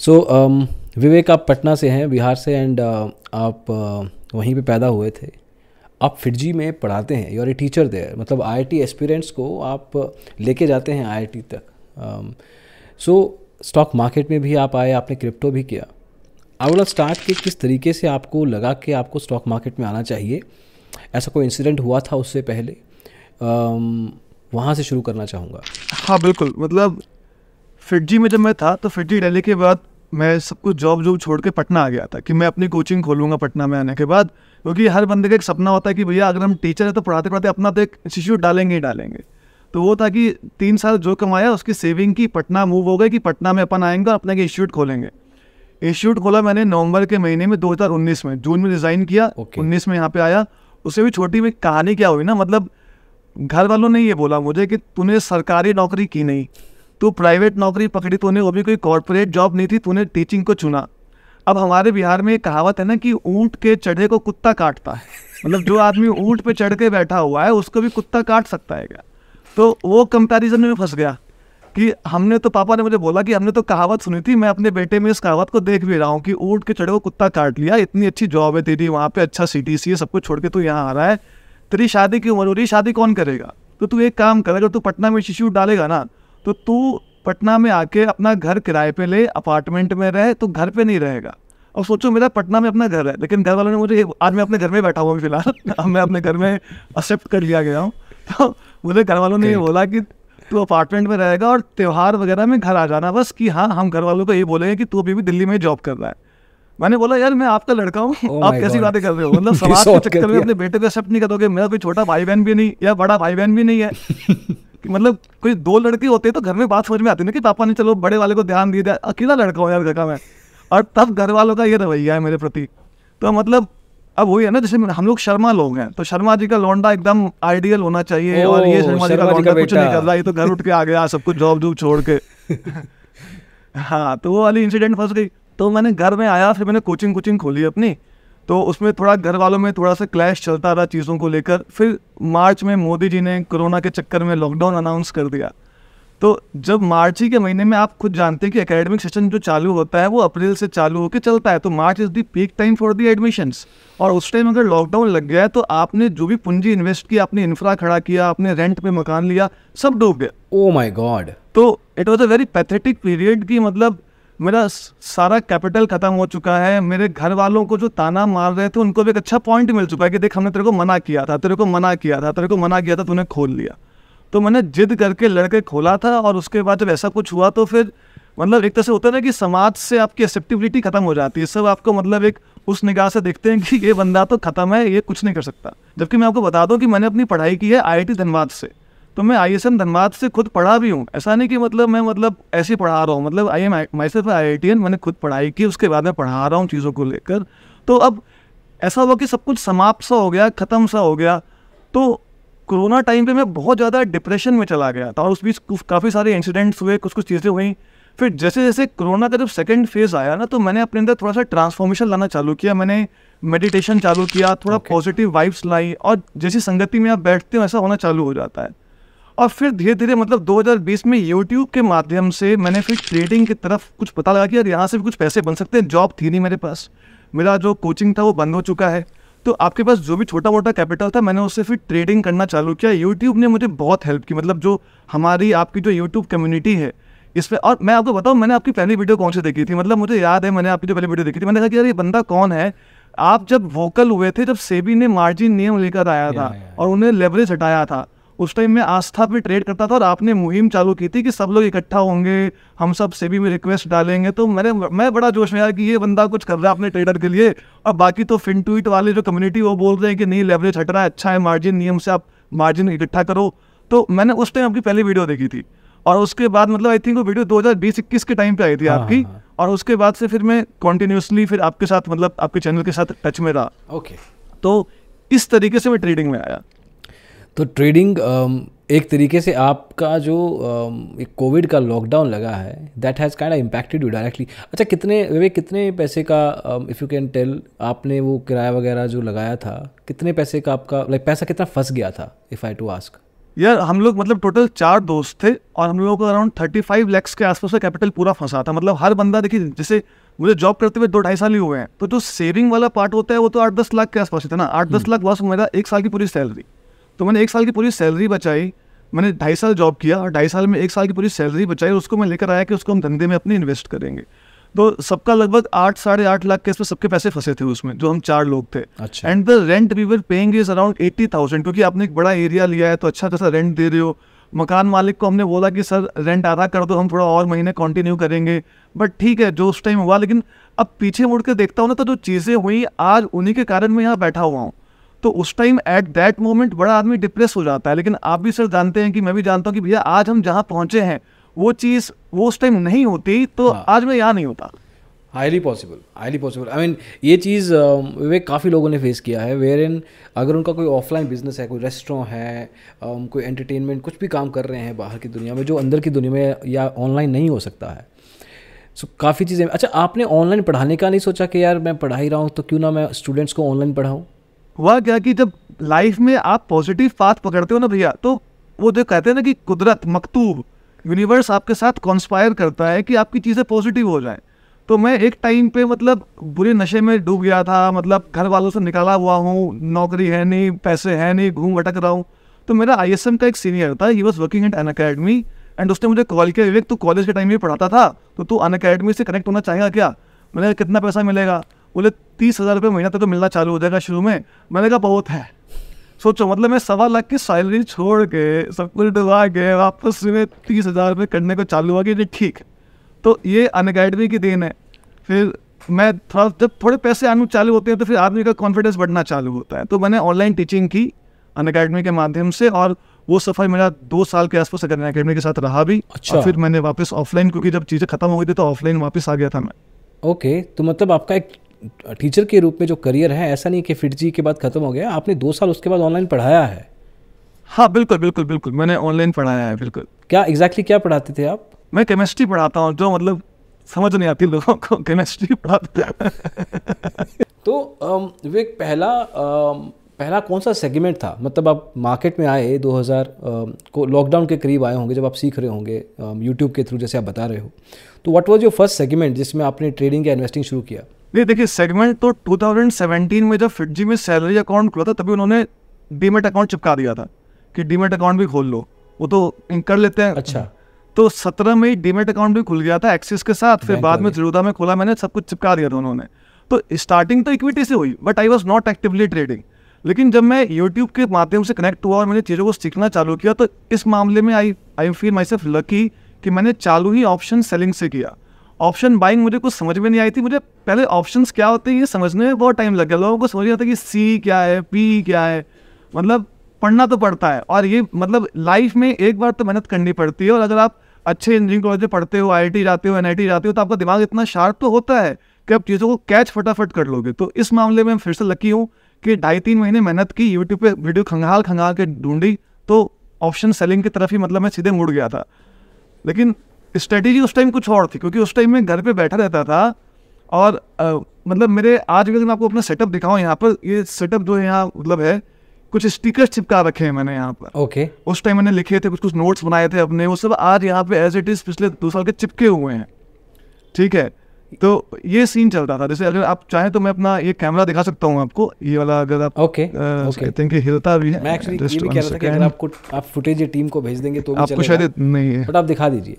सो so, um, विवेक आप पटना से हैं बिहार से एंड uh, आप uh, वहीं पे पैदा हुए थे। आप फिटजी में पढ़ाते हैं you are a teacher there मतलब आईआईटी एस्पिरेंट्स को आप लेके जाते हैं आईआईटी तक। सो स्टॉक मार्केट में भी आप आए आपने क्रिप्टो भी किया। आई वुड स्टार्ट कि किस तरीके से आपको लगा कि आपको स्टॉक मार्केट में आना चाहिए? ऐसा कोई इंसिडेंट हुआ था उससे पहले? Um, वहाँ से शुरू करना चाहूँगा। हाँ बिल्कुल। मतलब फिटजी में जब मैं था तो फिटजी डेली के बाद मैं सब कुछ जॉब जॉब छोड़ के पटना आ गया था कि मैं अपनी कोचिंग खोलूँगा पटना में आने के बाद क्योंकि हर बंदे का एक सपना होता है कि भैया अगर हम टीचर है तो पढ़ाते पढ़ाते अपना तो एक इंस्टीट्यूट डालेंगे ही डालेंगे। तो वो था कि तीन साल जो कमाया उसकी सेविंग की पटना मूव हो गए कि पटना में अपन आएँगे और अपना एक इंस्टीट्यूट खोलेंगे। इंस्टीट्यूट खोला मैंने नवंबर के महीने में 2019 में जून में रिज़ाइन किया okay. 19 में यहाँ पे आया। उससे भी छोटी में कहानी क्या हुई ना मतलब घर वालों ने ये बोला मुझे कि तूने सरकारी नौकरी की नहीं तू प्राइवेट नौकरी पकड़ी, तूने वो भी कोई कॉरपोरेट जॉब नहीं थी, तूने टीचिंग को चुना। अब हमारे बिहार में एक कहावत है ना कि ऊँट के चढ़े को कुत्ता काटता है। मतलब जो आदमी ऊँट पे चढ़ के बैठा हुआ है, उसको भी कुत्ता काट सकता है क्या? तो वो कंपैरिजन में फंस गया कि हमने तो पापा ने मुझे बोला कि हमने तो कहावत सुनी थी, मैं अपने बेटे में इस कहावत को देख भी रहा हूँ कि ऊँट के चढ़े को कुत्ता काट लिया, इतनी अच्छी जॉब है तेरी, वहाँ पे अच्छा सी सी है, सब कुछ छोड़ के तू यहाँ आ रहा है। तेरी शादी की उम्र हो रही, शादी कौन करेगा? तो तू एक काम कर, अगर तू पटना में शिशु डालेगा ना तो तू पटना में आके अपना घर किराए पे ले अपार्टमेंट में रहे तो घर पे नहीं रहेगा। और सोचो मेरा पटना में अपना घर है लेकिन घर वालों ने मुझे आज मैं अपने घर में बैठा हुआ हूँ फ़िलहाल। अब मैं अपने घर में एक्सेप्ट कर लिया गया हूँ। तो मुझे घर वालों ने ये बोला कि तू अपार्टमेंट में रहेगा और त्यौहार वगैरह में घर आ जाना बस कि हाँ हम घर वालों को ये बोलेंगे कि तू अभी भी दिल्ली में जॉब कर रहा है। मैंने बोला यार मैं आपका लड़का हूँ। Oh आप कैसी बातें कर रहे हो? मतलब समाज के चक्कर में अपने बेटे को एक्सेप्ट नहीं करोगे मेरा कोई छोटा भाई बहन भी नहीं या बड़ा भाई बहन भी नहीं है। कि मतलब कोई दो लड़के होते तो घर में बात समझ में आती ना कि पापा ने चलो बड़े वाले को ध्यान दे दिया अकेला लड़का हूँ यार घर का मैं। और तब घर वालों का ये रवैया है मेरे प्रति। तो मतलब अब वही है ना जैसे हम लोग शर्मा लोग हैं तो शर्मा जी का लौंडा एकदम आइडियल होना चाहिए और ये शर्मा जी का लौंडा कुछ नहीं कर रहा ये तो घर उठ के आ गया सब कुछ जॉब जॉब छोड़ के। हाँ तो वो वाली इंसिडेंट फंस गई। तो मैंने घर में आया फिर मैंने कोचिंग कोचिंग खोली अपनी। तो उसमें थोड़ा घर वालों में थोड़ा सा क्लैश चलता रहा चीज़ों को लेकर। फिर मार्च में मोदी जी ने कोरोना के चक्कर में लॉकडाउन अनाउंस कर दिया। तो जब मार्च ही के महीने में आप खुद जानते हैं कि एकेडमिक सेशन जो चालू होता है वो अप्रैल से चालू होकर चलता है तो March is the peak time for the admissions और उस टाइम अगर लॉकडाउन लग गया है तो आपने जो भी पूंजी इन्वेस्ट किया आपने इंफ्रा खड़ा किया आपने रेंट पे मकान लिया सब डूब गया। ओ माई गॉड तो it was a very pathetic period की मतलब मेरा सारा कैपिटल खत्म हो चुका है। मेरे घर वालों को जो ताना मार रहे थे, उनको भी एक अच्छा पॉइंट मिल चुका है कि देख, हमने तेरे को मना किया था, तेरे को मना किया था, तेरे को मना किया था, तूने खोल लिया। तो मैंने जिद करके लड़के खोला था और उसके बाद जब ऐसा कुछ हुआ तो फिर मतलब एक तरह से होता है ना कि समाज से आपकी एक्सेप्टिबिलिटी खत्म हो जाती है। सब आपको मतलब एक उस निगाह से देखते हैं कि ये बंदा तो खत्म है, ये कुछ नहीं कर सकता। जबकि मैं आपको बता दूँ कि मैंने अपनी पढ़ाई की है आईआईटी धनबाद से। तो मैं आई एस एम धनबाद से खुद पढ़ा भी हूँ। ऐसा नहीं कि मतलब मैं मतलब ऐसे पढ़ा रहा हूँ। मतलब I am myself IITian मैंने खुद पढ़ाई की उसके बाद मैं पढ़ा रहा हूँ चीज़ों को लेकर। तो अब ऐसा हुआ कि सब कुछ समाप्त सा हो गया ख़त्म सा हो गया। तो कोरोना टाइम पे मैं बहुत ज़्यादा डिप्रेशन में चला गया था और उस बीच काफ़ी सारे इंसिडेंट्स हुए कुछ कुछ चीज़ें हुई। फिर जैसे जैसे कोरोना का जब सेकेंड फ़ेज़ आया ना तो मैंने अपने अंदर थोड़ा सा ट्रांसफॉर्मेशन लाना चालू किया। मैंने मेडिटेशन चालू किया थोड़ा पॉजिटिव वाइब्स लाई और जैसी संगति में आप बैठते हो ऐसा होना चालू हो जाता है। और फिर धीरे धीरे मतलब 2020 में यूट्यूब के माध्यम से मैंने फिर ट्रेडिंग की तरफ़ कुछ पता लगा कि यार यहाँ से भी कुछ पैसे बन सकते हैं। जॉब थी नहीं मेरे पास। मेरा जो कोचिंग था वो बंद हो चुका है। तो आपके पास जो भी छोटा मोटा कैपिटल था मैंने उससे फिर ट्रेडिंग करना चालू किया। यूट्यूब ने मुझे बहुत हेल्प की। मतलब जो हमारी आपकी जो यूट्यूब कम्युनिटी है इस पर और मैं आपको बताऊँ मैंने आपकी पहली वीडियो कौन सी देखी थी? मतलब मुझे याद है मैंने आपकी जो पहली वीडियो देखी थी मैंने कहा कि यार ये बंदा कौन है? आप जब वोकल हुए थे जब सेबी ने मार्जिन नियम लेकर आया था और उन्हें लेवरेज हटाया था उस टाइम मैं आस्था पे ट्रेड करता था और आपने मुहिम चालू की थी कि सब लोग इकट्ठा होंगे हम सब सेबी में रिक्वेस्ट डालेंगे। तो मैंने मैं बड़ा जोश में आया कि ये बंदा कुछ कर रहा है अपने ट्रेडर के लिए और बाकी तो फिन ट्वीट वाले जो कम्युनिटी वो बोल रहे हैं कि नहीं लेवरेज हट रहा है अच्छा है मार्जिन नियम से आप मार्जिन इकट्ठा करो। तो मैंने उस टाइम आपकी पहली वीडियो देखी थी और उसके बाद मतलब आई थिंक वो वीडियो 2020-21 के टाइम पे आई थी हाँ, आपकी हाँ, हाँ. और उसके बाद से फिर मैं कॉन्टिन्यूसली फिर आपके साथ मतलब आपके चैनल के साथ टच में रहा। ओके तो इस तरीके से मैं ट्रेडिंग में आया। तो ट्रेडिंग um, एक तरीके से आपका जो um, एक कोविड का लॉकडाउन लगा है that has kind impacted you directly अच्छा कितने वे कितने पैसे का इफ़ यू कैन टेल आपने वो किराया वगैरह जो लगाया था कितने पैसे का आपका लाइक पैसा कितना फंस गया था इफ़ आई टू आस्क यार हम लोग मतलब टोटल चार दोस्त थे और हम लोगों को अराउंड थर्टी फाइव लैक्स के आसपास का कैपिटल पूरा फंसा था। मतलब हर बंदा देखिए जैसे मुझे जॉब करते हुए दो ढाई साल ही हुए हैं तो जो सेविंग वाला पार्ट होता है वो तो आठ दस लाख के आसपास ही था ना। आठ दस लाख बस मेरा एक साल की पूरी सैलरी तो मैंने एक साल की पूरी सैलरी बचाई। मैंने ढाई साल जॉब किया और ढाई साल में एक साल की पूरी सैलरी बचाई उसको मैं लेकर आया कि उसको हम धंधे में अपने इन्वेस्ट करेंगे। तो सबका लगभग आठ साढ़े आठ लाख के इसमें सबके पैसे फंसे थे उसमें जो हम चार लोग थे। And the rent we were paying is around eighty thousand क्योंकि आपने एक बड़ा एरिया लिया है तो अच्छा खासा रेंट दे रहे हो। मकान मालिक को हमने बोला कि सर रेंट आधा कर दो हम थोड़ा और महीने कंटिन्यू करेंगे। बट ठीक है जो उस टाइम हुआ लेकिन अब पीछे मुड़ के देखता हूँ ना तो जो चीज़ें हुई आज उन्हीं के कारण मैं यहाँ बैठा हुआ हूँ। तो उस टाइम एट दैट मोमेंट बड़ा आदमी डिप्रेस हो जाता है। लेकिन आप भी सर जानते हैं कि मैं भी जानता हूँ कि भैया आज हम जहाँ पहुँचे हैं वो चीज़ वो उस टाइम नहीं होती तो हाँ। आज मैं यहाँ नहीं होता। Highly possible highly possible I mean ये चीज़ विवेक काफ़ी लोगों ने फेस किया है वेयर इन अगर उनका कोई ऑफलाइन बिज़नेस है कोई रेस्टोरेंट है um, कोई एंटरटेनमेंट कुछ भी काम कर रहे हैं बाहर की दुनिया में जो अंदर की दुनिया में या ऑनलाइन नहीं हो सकता है। सो so, काफ़ी चीज़ें अच्छा आपने ऑनलाइन पढ़ाने का नहीं सोचा कि यार मैं पढ़ा ही रहा हूँ तो क्यों ना मैं स्टूडेंट्स को ऑनलाइन पढ़ाऊँ? हुआ क्या कि जब लाइफ में आप पॉजिटिव पाथ पकड़ते हो ना भैया तो वो जो कहते हैं ना कि कुदरत, मकतूब यूनिवर्स आपके साथ कॉन्स्पायर करता है कि आपकी चीज़ें पॉजिटिव हो जाएँ। तो मैं एक टाइम पे मतलब बुरे नशे में डूब गया था मतलब घर वालों से निकाला हुआ हूँ, नौकरी है नहीं, पैसे है नहीं, घूम भटक रहा हूँ। तो मेरा आईएसएम का एक सीनियर था he was working at an academy and उसने मुझे कॉल किया, विवेक, तू कॉलेज के टाइम में पढ़ाता था? तो तू अन अकेडमी से कनेक्ट होना चाहेगा क्या? मैंने कितना पैसा मिलेगा? बोले तीस हज़ार रुपये महीना तक तो मिलना चालू हो जाएगा शुरू में। मैंने कहा बहुत है। सोचो मतलब मैं सवा लाख की सैलरी छोड़ के सब कुछ डुबा के वापस में तीस हज़ार रुपये करने को चालू हुआ कि ये ठीक। तो ये अन अकेडमी की देन है। फिर मैं थोड़ा जब थोड़े पैसे आने चालू होते हैं तो फिर आदमी का कॉन्फिडेंस बढ़ना चालू होता है। तो मैंने ऑनलाइन टीचिंग की अन अकेडमी के माध्यम से और वो सफ़र मेरा दो साल के आसपास अन अकेडमी के साथ रहा भी अच्छा। और फिर मैंने वापस ऑफलाइन क्योंकि जब चीज़ें खत्म हो गई थी तो ऑफलाइन वापस आ गया था मैं। ओके तो मतलब आपका एक टीचर के रूप में जो करियर है ऐसा नहीं कि फिट जी के बाद ख़त्म हो गया आपने दो साल उसके बाद ऑनलाइन पढ़ाया है। हाँ बिल्कुल बिल्कुल बिल्कुल मैंने ऑनलाइन पढ़ाया है बिल्कुल। क्या एग्जैक्टली क्या पढ़ाते थे आप? मैं केमिस्ट्री पढ़ाता हूँ जो मतलब समझ नहीं आती लोगों को केमिस्ट्री पढ़ाते तो विवेक पहला पहला कौन सा सेगमेंट था? मतलब आप मार्केट में आए 2000 अम, को लॉकडाउन के करीब आए होंगे जब आप सीख रहे होंगे यूट्यूब के थ्रू जैसे आप बता रहे हो। तो what was your first segment जिसमें आपने ट्रेडिंग या इन्वेस्टिंग शुरू किया? नहीं देखिए सेगमेंट तो 2017 में जब फिटजी में सैलरी अकाउंट खुला था तभी उन्होंने डीमेट अकाउंट चिपका दिया था कि डीमेट अकाउंट भी खोल लो। वो तो कर लेते हैं। अच्छा। तो सत्रह में ही डीमेट अकाउंट भी खुल गया था एक्सिस के साथ फिर बाद में। जरूदा में खोला मैंने सब कुछ चिपका दिया था उन्होंने। तो स्टार्टिंग तो इक्विटी से हुई but I was not actively trading लेकिन जब मैं यूट्यूब के माध्यम से कनेक्ट हुआ और मैंने चीज़ों को सीखना चालू किया तो इस मामले में I I feel myself lucky कि मैंने चालू ही ऑप्शन सेलिंग से किया। ऑप्शन बाइंग मुझे कुछ समझ में नहीं आई थी। मुझे पहले ऑप्शन क्या होते हैं ये समझने में बहुत टाइम लग गया। लोगों को समझ नहीं आता कि सी क्या है पी क्या है। मतलब पढ़ना तो पड़ता है। और ये मतलब लाइफ में एक बार तो मेहनत करनी पड़ती है। और अगर आप अच्छे इंजीनियरिंग कॉलेज में पढ़ते हो आई जाते हो एनआईटी जाते हो तो आपका दिमाग इतना शार्प तो होता है कि आप चीज़ों को कैच फटाफट कर लोगे। तो इस मामले में फिर से लकी हूँ कि ढाई तीन महीने मेहनत की यूट्यूब पे वीडियो खंगाल खंगाल के ढूंढी तो ऑप्शन सेलिंग की तरफ़ ही मतलब मैं सीधे मुड़ गया था। लेकिन स्ट्रेटेजी उस टाइम कुछ और थी क्योंकि उस टाइम मैं घर पे बैठा रहता था और अ, मतलब मेरे आज भी अगर मैं आपको अपना सेटअप दिखाऊँ यहाँ पर ये सेटअप जो है यहाँ मतलब है कुछ स्टिकर्स चिपका रखे हैं मैंने यहाँ पर। Okay okay. उस टाइम मैंने लिखे थे कुछ कुछ नोट्स बनाए थे अपने वो सब आज यहाँ पे एज इट इज़ पिछले दो साल के चिपके हुए हैं। ठीक है? तो ये सीन चलता था जैसे अगर आप चाहें तो मैं अपना ये कैमरा दिखा सकता हूँ आपको ये वाला अगर आप ओके ओके आई थिंक हिलता भी है मैं एक्चुअली ये भी कह रहा था कि अगर. आपको आप फुटेज टीम को भेज देंगे तो भी आपको शायद नहीं है। बट आप दिखा दीजिए।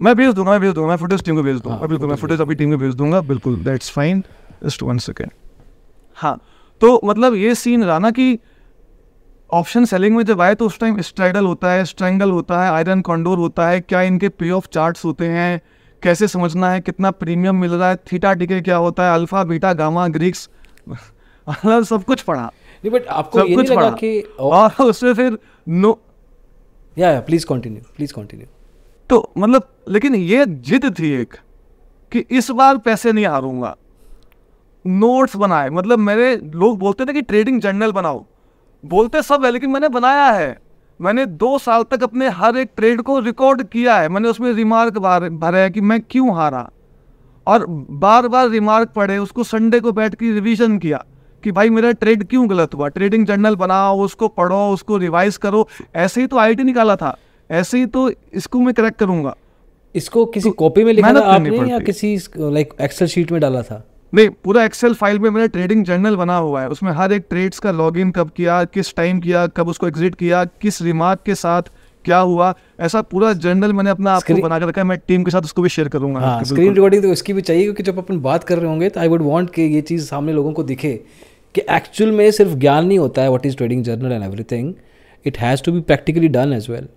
मैं भेज दूँगा मैं भेज दूँगा मैं फुटेज टीम को भेज दूँगा हाँ, बिल्कुल मैं फुटेज अभी टीम को भेज दूँगा। बिल्कुल that's fine just one second हाँ। तो मतलब ये सीन रहा ना कि ऑप्शन सेलिंग में जब आए तो उस टाइम स्ट्राइडल होता है स्ट्रैंगल होता है आयरन कॉन्डोर होता है क्या इनके पे ऑफ़ चार्ट्स होते हैं कैसे समझना है कितना प्रीमियम मिल रहा है थीटा टिके क्या होता है अल्फ़ा बीटा गामा ग्रीक्स मतलब सब कुछ पढ़ा। नहीं बट आपको सब ये कुछ नहीं लगा पढ़ा। कि और उसमें फिर नो या या प्लीज़ कंटिन्यू प्लीज़ कंटिन्यू तो मतलब लेकिन ये जिद थी एक कि इस बार पैसे नहीं हारूँगा। नोट्स बनाए। मतलब मेरे लोग बोलते थे कि ट्रेडिंग जर्नल बनाओ। बोलते सब है, लेकिन मैंने बनाया है। मैंने दो साल तक अपने हर एक ट्रेड को रिकॉर्ड किया है। मैंने उसमें रिमार्क भरे है कि मैं क्यों हारा। और बार बार रिमार्क पढ़े, उसको संडे को बैठ के रिविजन किया कि भाई मेरा ट्रेड क्यों गलत हुआ? ट्रेडिंग जर्नल बनाओ, उसको पढ़ो, उसको रिवाइज करो। ऐसे ही तो आई निकाला था। ऐसे ही तो इसको मैं करेक्ट करूँगा। इसको किसी कॉपी में लिखा था आपने या किसी लाइक एक्सेल शीट में डाला था? नहीं पूरा एक्सेल फ़ाइल में मेरा ट्रेडिंग जर्नल बना हुआ है। उसमें हर एक ट्रेड्स का लॉगिन कब किया किस टाइम किया कब उसको एग्जिट किया किस रिमार्क के साथ क्या हुआ ऐसा पूरा जर्नल मैंने अपना आपको बना के रखा है। मैं टीम के साथ उसको भी शेयर करूँगा। हाँ स्क्रीन रिकॉर्डिंग तो इसकी भी चाहिए क्योंकि जब अपन बात कर रहे होंगे तो आई वुड वांट कि ये चीज़ सामने लोगों को दिखे कि एक्चुअल में सिर्फ़ ज्ञान नहीं होता है what is trading journal and everything it has to be practically done as well